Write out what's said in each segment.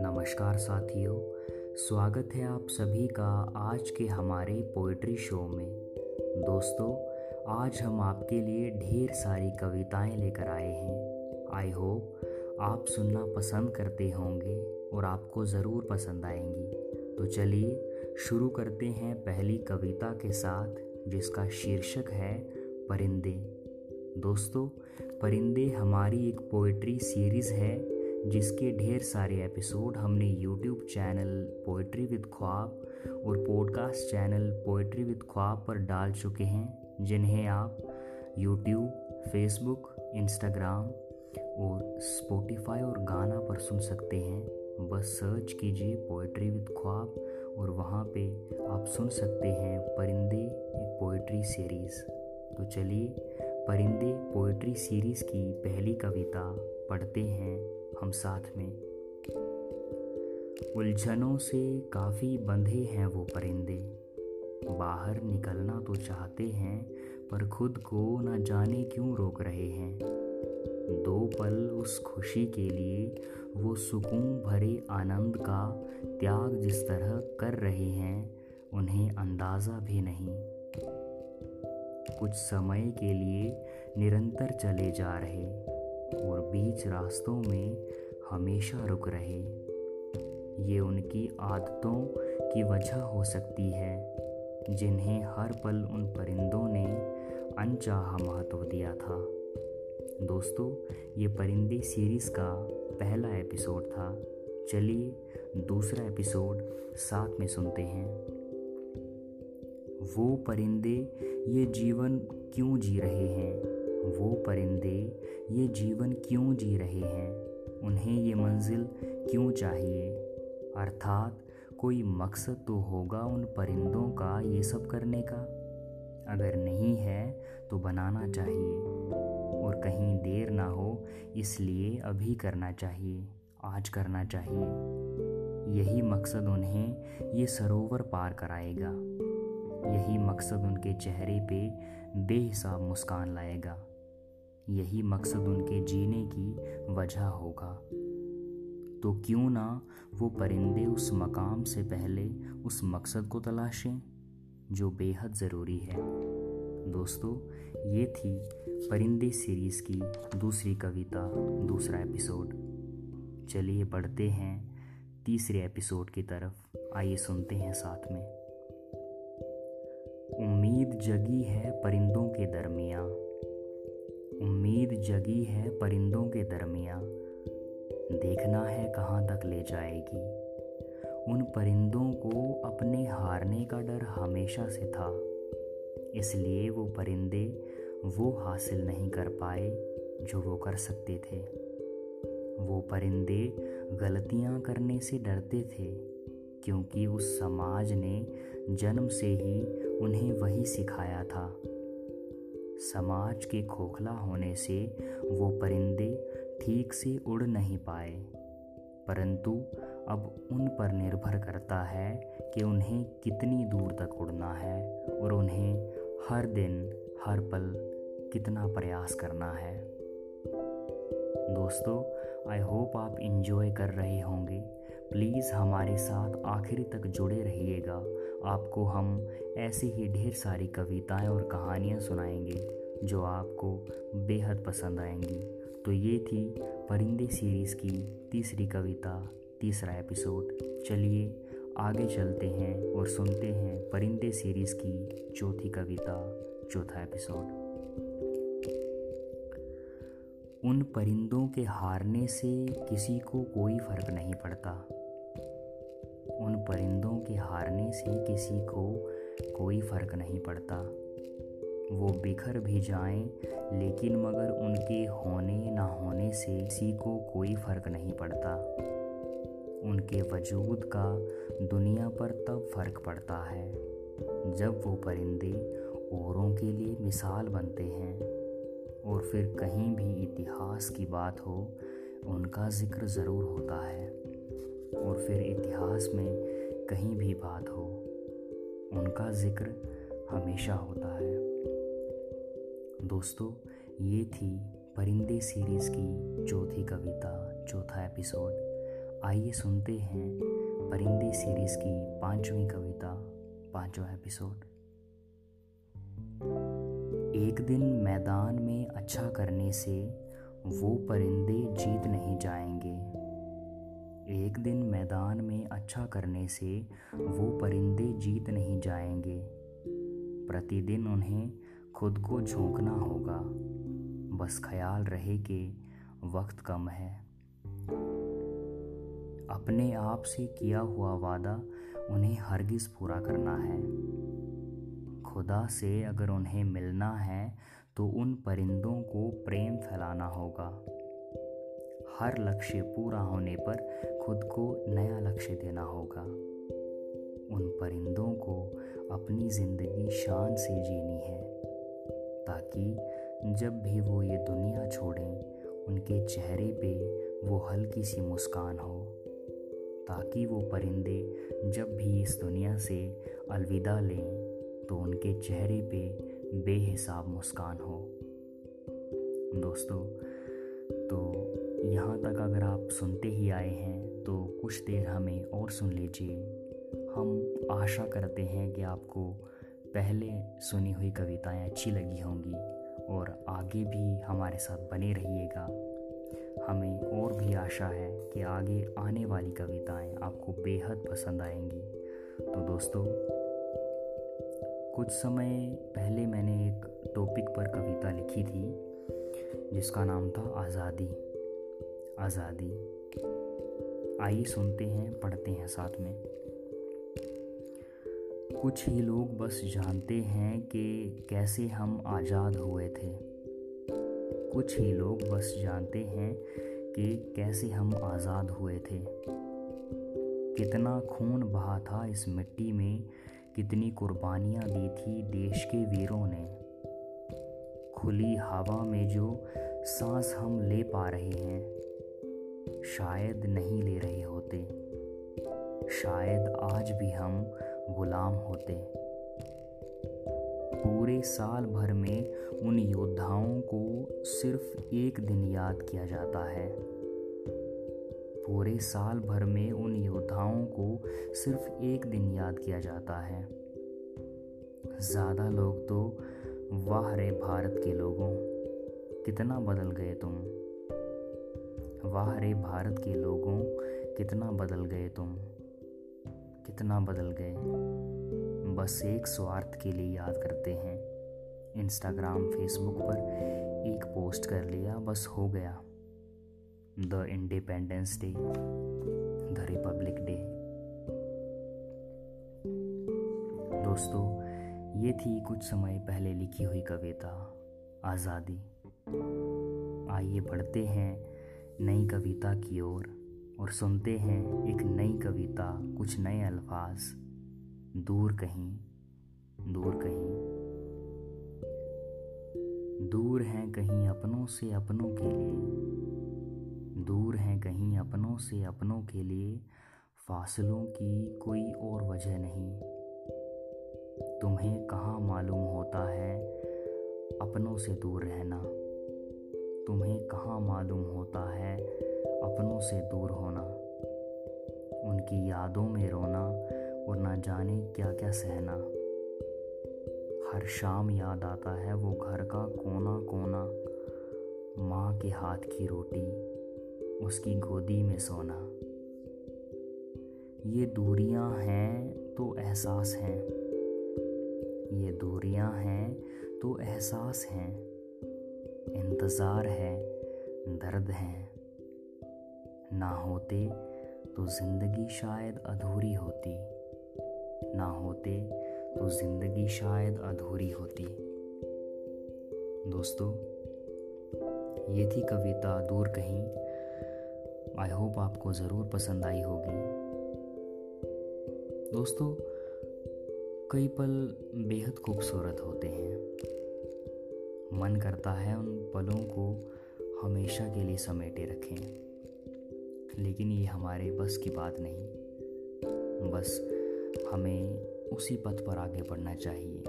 नमस्कार साथियों, स्वागत है आप सभी का आज के हमारे पोइट्री शो में। दोस्तों, आज हम आपके लिए ढेर सारी कविताएँ लेकर आए हैं। आई होप आप सुनना पसंद करते होंगे और आपको ज़रूर पसंद आएँगी। तो चलिए, शुरू करते हैं पहली कविता के साथ, जिसका शीर्षक है परिंदे। दोस्तों परिंदे हमारी एक पोइट्री सीरीज़ है, जिसके ढेर सारे एपिसोड हमने यूट्यूब चैनल पोइट्री विद ख्वाब और पॉडकास्ट चैनल पोइट्री विद ख्वाब पर डाल चुके हैं, जिन्हें आप यूट्यूब फेसबुक इंस्टाग्राम और स्पोटिफाई और गाना पर सुन सकते हैं। बस सर्च कीजिए पोइट्री विद ख्वाब और वहाँ पे आप सुन सकते हैं परिंदे एक पोइट्री सीरीज़ तो चलिए परिंदे पोइट्री सीरीज़ की पहली कविता पढ़ते हैं हम साथ में। उलझनों से काफ़ी बंधे हैं वो परिंदे। बाहर निकलना तो चाहते हैं, पर खुद को न जाने क्यों रोक रहे हैं। दो पल उस खुशी के लिए, वो सुकून भरे आनंद का त्याग जिस तरह कर रहे हैं, उन्हें अंदाज़ा भी नहीं। कुछ समय के लिए निरंतर चले जा रहे और बीच रास्तों में हमेशा रुक रहे। ये उनकी आदतों की वजह हो सकती है, जिन्हें हर पल उन परिंदों ने अनचाहा महत्व दिया था। दोस्तों, ये परिंदे सीरीज़ का पहला एपिसोड था। चलिए दूसरा एपिसोड साथ में सुनते हैं। वो परिंदे ये जीवन क्यों जी रहे हैं? वो परिंदे, ये जीवन क्यों जी रहे हैं? उन्हें ये मंजिल क्यों चाहिए? अर्थात कोई मकसद तो होगा उन परिंदों का ये सब करने का? अगर नहीं है तो बनाना चाहिए। और कहीं देर ना हो, इसलिए अभी करना चाहिए, आज करना चाहिए। यही मकसद उन्हें ये सरोवर पार कराएगा। यही मकसद उनके चेहरे पे बेहिसाब मुस्कान लाएगा। यही मकसद उनके जीने की वजह होगा। तो क्यों ना वो परिंदे उस मकाम से पहले उस मकसद को तलाशें, जो बेहद ज़रूरी है। दोस्तों, ये थी परिंदे सीरीज़ की दूसरी कविता, दूसरा एपिसोड। चलिए पढ़ते हैं तीसरे एपिसोड की तरफ़। आइए सुनते हैं साथ में। उम्मीद जगी है परिंदों के दरमिया। उम्मीद जगी है परिंदों के दरमिया। देखना है कहाँ तक ले जाएगी। उन परिंदों को अपने हारने का डर हमेशा से था। इसलिए वो परिंदे वो हासिल नहीं कर पाए जो वो कर सकते थे। वो परिंदे गलतियाँ करने से डरते थे, क्योंकि उस समाज ने जन्म से ही उन्हें वही सिखाया था। समाज के खोखला होने से वो परिंदे ठीक से उड़ नहीं पाए। परंतु अब उन पर निर्भर करता है कि उन्हें कितनी दूर तक उड़ना है और उन्हें हर दिन, हर पल कितना प्रयास करना है। दोस्तों आई होप आप इन्जॉय कर रहे होंगे। प्लीज़ हमारे साथ आखिरी तक जुड़े रहिएगा। आपको हम ऐसी ही ढेर सारी कविताएँ और कहानियाँ सुनाएँगे, जो आपको बेहद पसंद आएँगी। तो ये थी परिंदे सीरीज़ की तीसरी कविता, तीसरा एपिसोड चलिए, आगे चलते हैं और सुनते हैं परिंदे सीरीज़ की चौथी कविता, चौथा एपिसोड उन परिंदों के हारने से किसी को कोई फ़र्क नहीं पड़ता। उन परिंदों के हारने से किसी को कोई फ़र्क नहीं पड़ता। वो बिखर भी जाएँ, लेकिन मगर उनके होने ना होने से किसी को कोई फ़र्क नहीं पड़ता। उनके वजूद का दुनिया पर तब फ़र्क पड़ता है, जब वो परिंदे औरों के लिए मिसाल बनते हैं। और फिर कहीं भी इतिहास की बात हो, उनका ज़िक्र ज़रूर होता है। और फिर इतिहास में कहीं भी बात हो, उनका ज़िक्र हमेशा होता है। दोस्तों, ये थी परिंदे सीरीज़ की चौथी कविता, चौथा एपिसोड। आइए सुनते हैं परिंदे सीरीज़ की पांचवी कविता, पांचवा एपिसोड। एक दिन मैदान में अच्छा करने से वो परिंदे जीत नहीं जाएँगे। एक दिन मैदान में अच्छा करने से वो परिंदे जीत नहीं जाएँगे। प्रतिदिन उन्हें खुद को झोंकना होगा। बस ख्याल रहे कि वक्त कम है। अपने आप से किया हुआ वादा उन्हें हरगिज पूरा करना है। खुदा से अगर उन्हें मिलना है तो उन परिंदों को प्रेम फैलाना होगा। हर लक्ष्य पूरा होने पर खुद को नया लक्ष्य देना होगा। उन परिंदों को अपनी ज़िंदगी शान से जीनी है, ताकि जब भी वो ये दुनिया छोड़ें, उनके चेहरे पे वो हल्की सी मुस्कान हो। ताकि वो परिंदे जब भी इस दुनिया से अलविदा लें तो उनके चेहरे पे बेहिसाब मुस्कान हो। दोस्तों तो यहाँ तक अगर आप सुनते ही आए हैं तो कुछ देर हमें और सुन लीजिए। हम आशा करते हैं कि आपको पहले सुनी हुई कविताएँ अच्छी लगी होंगी और आगे भी हमारे साथ बने रहिएगा। हमें और भी आशा है कि आगे आने वाली कविताएँ आपको बेहद पसंद आएँगी। तो दोस्तों, कुछ समय पहले मैंने एक टॉपिक पर कविता लिखी थी, जिसका नाम था आज़ादी। आज़ादी। आइए सुनते हैं, पढ़ते हैं साथ में। कुछ ही लोग बस जानते हैं कि कैसे हम आज़ाद हुए थे। कुछ ही लोग बस जानते हैं कि कैसे हम आज़ाद हुए थे। कितना खून बहा था इस मिट्टी में, कितनी कुर्बानियाँ दी थी देश के वीरों ने। खुली हवा में जो सांस हम ले पा रहे हैं शायद नहीं ले रहे होते। शायद आज भी हम गुलाम होते। पूरे साल भर में उन योद्धाओं को सिर्फ़ एक दिन याद किया जाता है। पूरे साल भर में उन योद्धाओं को सिर्फ़ एक दिन याद किया जाता है। ज़्यादा लोग तो वाह रे भारत के लोगों, कितना बदल गए तुम। वाह रे भारत के लोगों, कितना बदल गए तुम? कितना बदल गए? बस एक स्वार्थ के लिए याद करते हैं। इंस्टाग्राम फेसबुक पर एक पोस्ट कर लिया, बस हो गया। The Independence Day the Republic Day दोस्तों, ये थी कुछ समय पहले लिखी हुई कविता, आज़ादी। आइए बढ़ते हैं नई कविता की ओर और सुनते हैं एक नई कविता, कुछ नए अल्फाज। दूर कहीं दूर कहीं। दूर हैं कहीं अपनों से अपनों के लिए। दूर हैं कहीं अपनों से अपनों के लिए। फासलों की कोई और वजह नहीं। तुम्हें कहाँ मालूम होता है अपनों से दूर रहना? तुम्हें कहाँ मालूम होता है अपनों से दूर होना? उनकी यादों में रोना और ना जाने क्या क्या सहना। हर शाम याद आता है वो घर का कोना कोना माँ के हाथ की रोटी, उसकी गोदी में सोना। ये दूरियाँ हैं तो एहसास हैं। ये दूरियाँ हैं तो एहसास हैं। इंतज़ार है, दर्द है। ना होते तो ज़िंदगी शायद अधूरी होती। ना होते तो ज़िंदगी शायद अधूरी होती। दोस्तों, ये थी कविता दूर कहीं। आई होप आपको ज़रूर पसंद आई होगी। दोस्तों, कई पल बेहद खूबसूरत होते हैं। मन करता है उन पलों को हमेशा के लिए समेटे रखें। लेकिन ये हमारे बस की बात नहीं। बस हमें उसी पथ पर आगे बढ़ना चाहिए,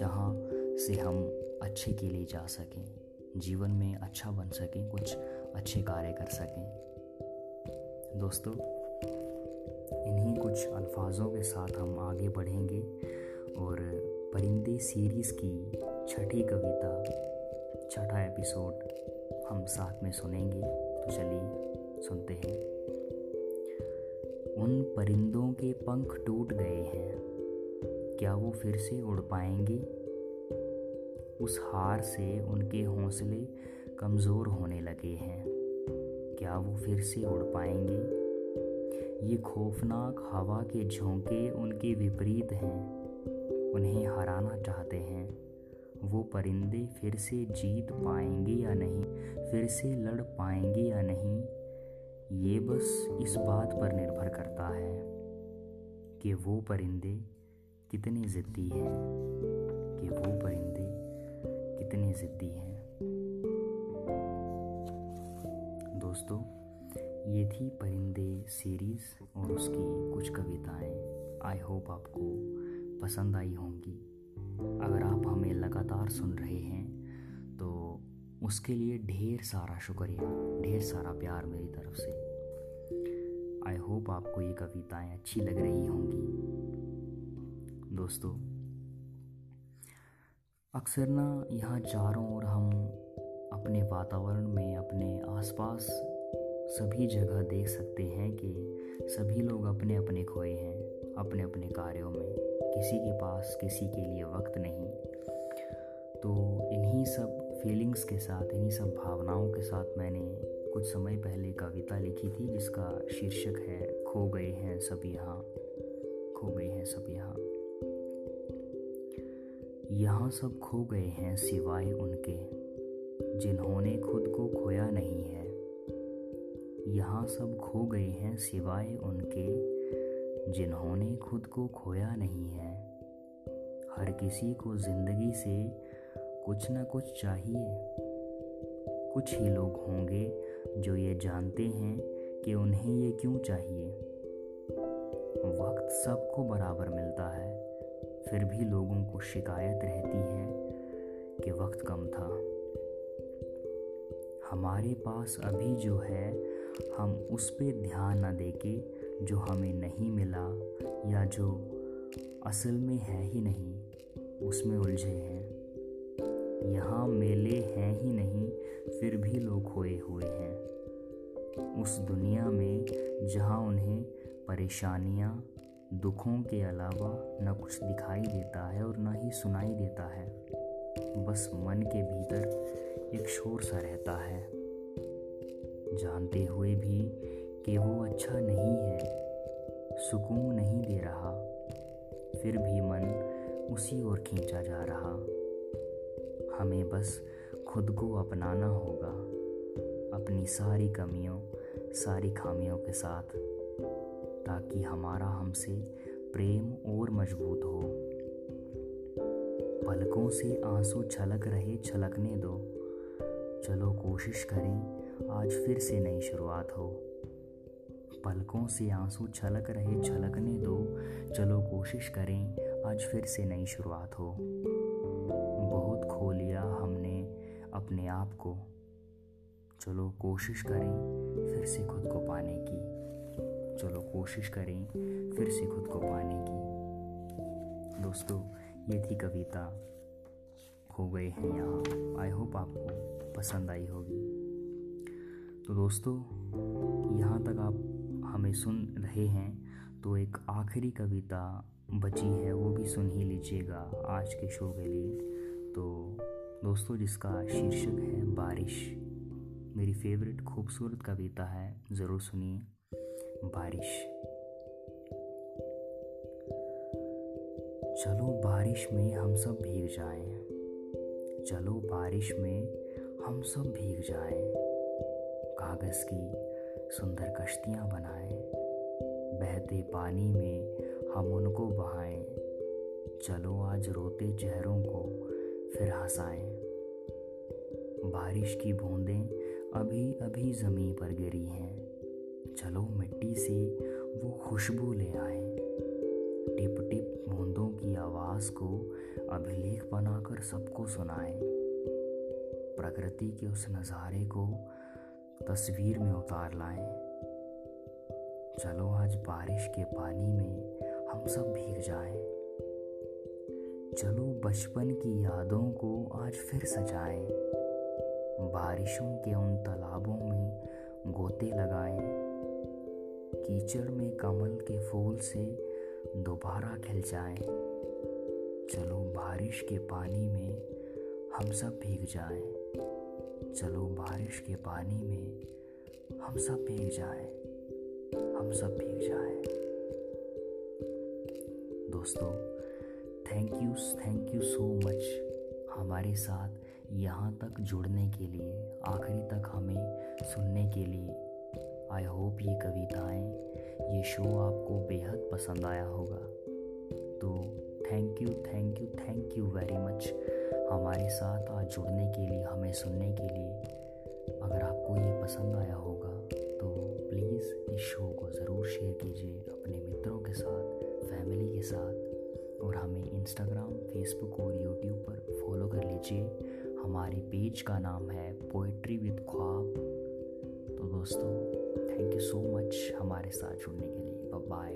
जहाँ से हम अच्छे के लिए जा सकें, जीवन में अच्छा बन सकें, कुछ अच्छे कार्य कर सकें। दोस्तों, इन्हीं कुछ अल्फाजों के साथ हम आगे बढ़ेंगे और परिंदे सीरीज़ की छठी कविता, छठा एपिसोड हम साथ में सुनेंगे तो चलिए सुनते हैं। उन परिंदों के पंख टूट गए हैं, क्या वो फिर से उड़ पाएँगे? उस हार से उनके हौसले कमज़ोर होने लगे हैं, क्या वो फिर से उड़ पाएँगे? ये खौफनाक हवा के झोंके उनके विपरीत हैं, उन्हें हराना चाहते हैं। वो परिंदे फिर से जीत पाएँगे या नहीं? फिर से लड़ पाएँगे या नहीं? ये बस इस बात पर निर्भर करता है कि वो परिंदे कितने ज़िद्दी हैं। कि वो परिंदे कितने ज़िद्दी हैं। दोस्तों, ये थी परिंदे सीरीज़ और उसकी कुछ कविताएँ। आई होप आपको पसंद आई होंगी। अगर आप हमें लगातार सुन रहे हैं तो उसके लिए ढेर सारा शुक्रिया, ढेर सारा प्यार मेरी तरफ़ से। आई होप आपको ये कविताएँ अच्छी लग रही होंगी। दोस्तों, अक्सर ना यहाँ चारों ओर हम अपने वातावरण में, अपने आसपास सभी जगह देख सकते हैं कि सभी लोग अपने अपने खोए हैं अपने अपने कार्यों में। किसी के पास किसी के लिए वक्त नहीं। तो इन्हीं सब फीलिंग्स के साथ, इन्हीं सब भावनाओं के साथ मैंने कुछ समय पहले कविता लिखी थी, जिसका शीर्षक है, खो गए हैं सब यहाँ, खो गए हैं सब यहाँ। यहाँ सब खो गए हैं सिवाय उनके, जिन्होंने खुद को खोया नहीं है। यहाँ सब खो गए हैं सिवाय उनके, जिन्होंने खुद को खोया नहीं है। हर किसी को ज़िंदगी से कुछ ना कुछ चाहिए। कुछ ही लोग होंगे जो ये जानते हैं कि उन्हें ये क्यों चाहिए। वक्त सबको बराबर मिलता है, फिर भी लोगों को शिकायत रहती है कि वक्त कम था। हमारे पास अभी जो है, हम उस पर ध्यान न दे के जो हमें नहीं मिला या जो असल में है ही नहीं उसमें उलझे हैं। यहाँ मेले हैं ही नहीं, फिर भी लोग खोए हुए हैं। उस दुनिया में जहाँ उन्हें परेशानियाँ, दुखों के अलावा न कुछ दिखाई देता है और न ही सुनाई देता है, बस मन के भीतर एक शोर सा रहता है। जानते हुए भी कि वो अच्छा नहीं है, सुकून नहीं दे रहा, फिर भी मन उसी ओर खींचा जा रहा। हमें बस खुद को अपनाना होगा। अपनी सारी कमियों, सारी खामियों के साथ, ताकि हमारा हमसे प्रेम और मज़बूत हो। पलकों से आँसू छलक रहे छलकने दो। चलो कोशिश करें, आज फिर से नई शुरुआत हो। पलकों से आँसू छलक रहे छलकने दो। चलो कोशिश करें आज फिर से नई शुरुआत हो। बहुत खो लिया हमने अपने आप को। चलो कोशिश करें फिर से खुद को पाने की। चलो कोशिश करें फिर से खुद को पाने की। दोस्तों, ये थी कविता। हो गए हैं यहाँ। आई होप आपको पसंद आई होगी। तो दोस्तों, यहाँ तक आप हमें सुन रहे हैं तो एक आखिरी कविता बची है, वो भी सुन ही लीजिएगा आज के शो के लिए। तो दोस्तों, जिसका शीर्षक है बारिश, मेरी फेवरेट खूबसूरत कविता है, ज़रूर सुनिए, बारिश। चलो बारिश में हम सब भीग जाएँ, चलो बारिश में हम सब भीग जाएँ, कागज़ की सुंदर कश्तियाँ बनाएँ, बहते पानी में हम उनको बहाएँ। चलो आज रोते चेहरों को, फिर हंसाएँ। बारिश की बूंदें अभी अभी ज़मीन पर गिरी हैं। चलो मिट्टी से वो खुशबू ले आए। टिप टिप बूंदों की आवाज़ को अभिलेख बनाकर सबको सुनाए। प्रकृति के उस नज़ारे को तस्वीर में उतार लाएँ। चलो आज बारिश के पानी में हम सब भीग जाएँ। चलो बचपन की यादों को आज फिर सजाएँ। बारिशों के उन तालाबों में गोते लगाएँ। कीचड़ में कमल के फूल से दोबारा खिल जाएँ। चलो बारिश के पानी में हम सब भीग जाएँ। चलो बारिश के पानी में हम सब भीग जाएँ। हम सब भीग जाएँ। दोस्तों thank you thank you so much हमारे साथ यहाँ तक जुड़ने के लिए, आखिरी तक हमें सुनने के लिए। आई होप ये कविताएँ, ये शो आपको बेहद पसंद आया होगा। तो thank you thank you thank you very much हमारे साथ आज जुड़ने के लिए, हमें सुनने के लिए। अगर आपको ये पसंद आया होगा तो प्लीज़ इस शो को ज़रूर शेयर कीजिए अपने मित्रों के साथ। फैमिली के साथ। और हमें इंस्टाग्राम फेसबुक और यूट्यूब पर फॉलो कर लीजिए। हमारे पेज का नाम है पोइट्री विद ख्वाब तो दोस्तों थैंक यू सो मच हमारे साथ जुड़ने के लिए। बाय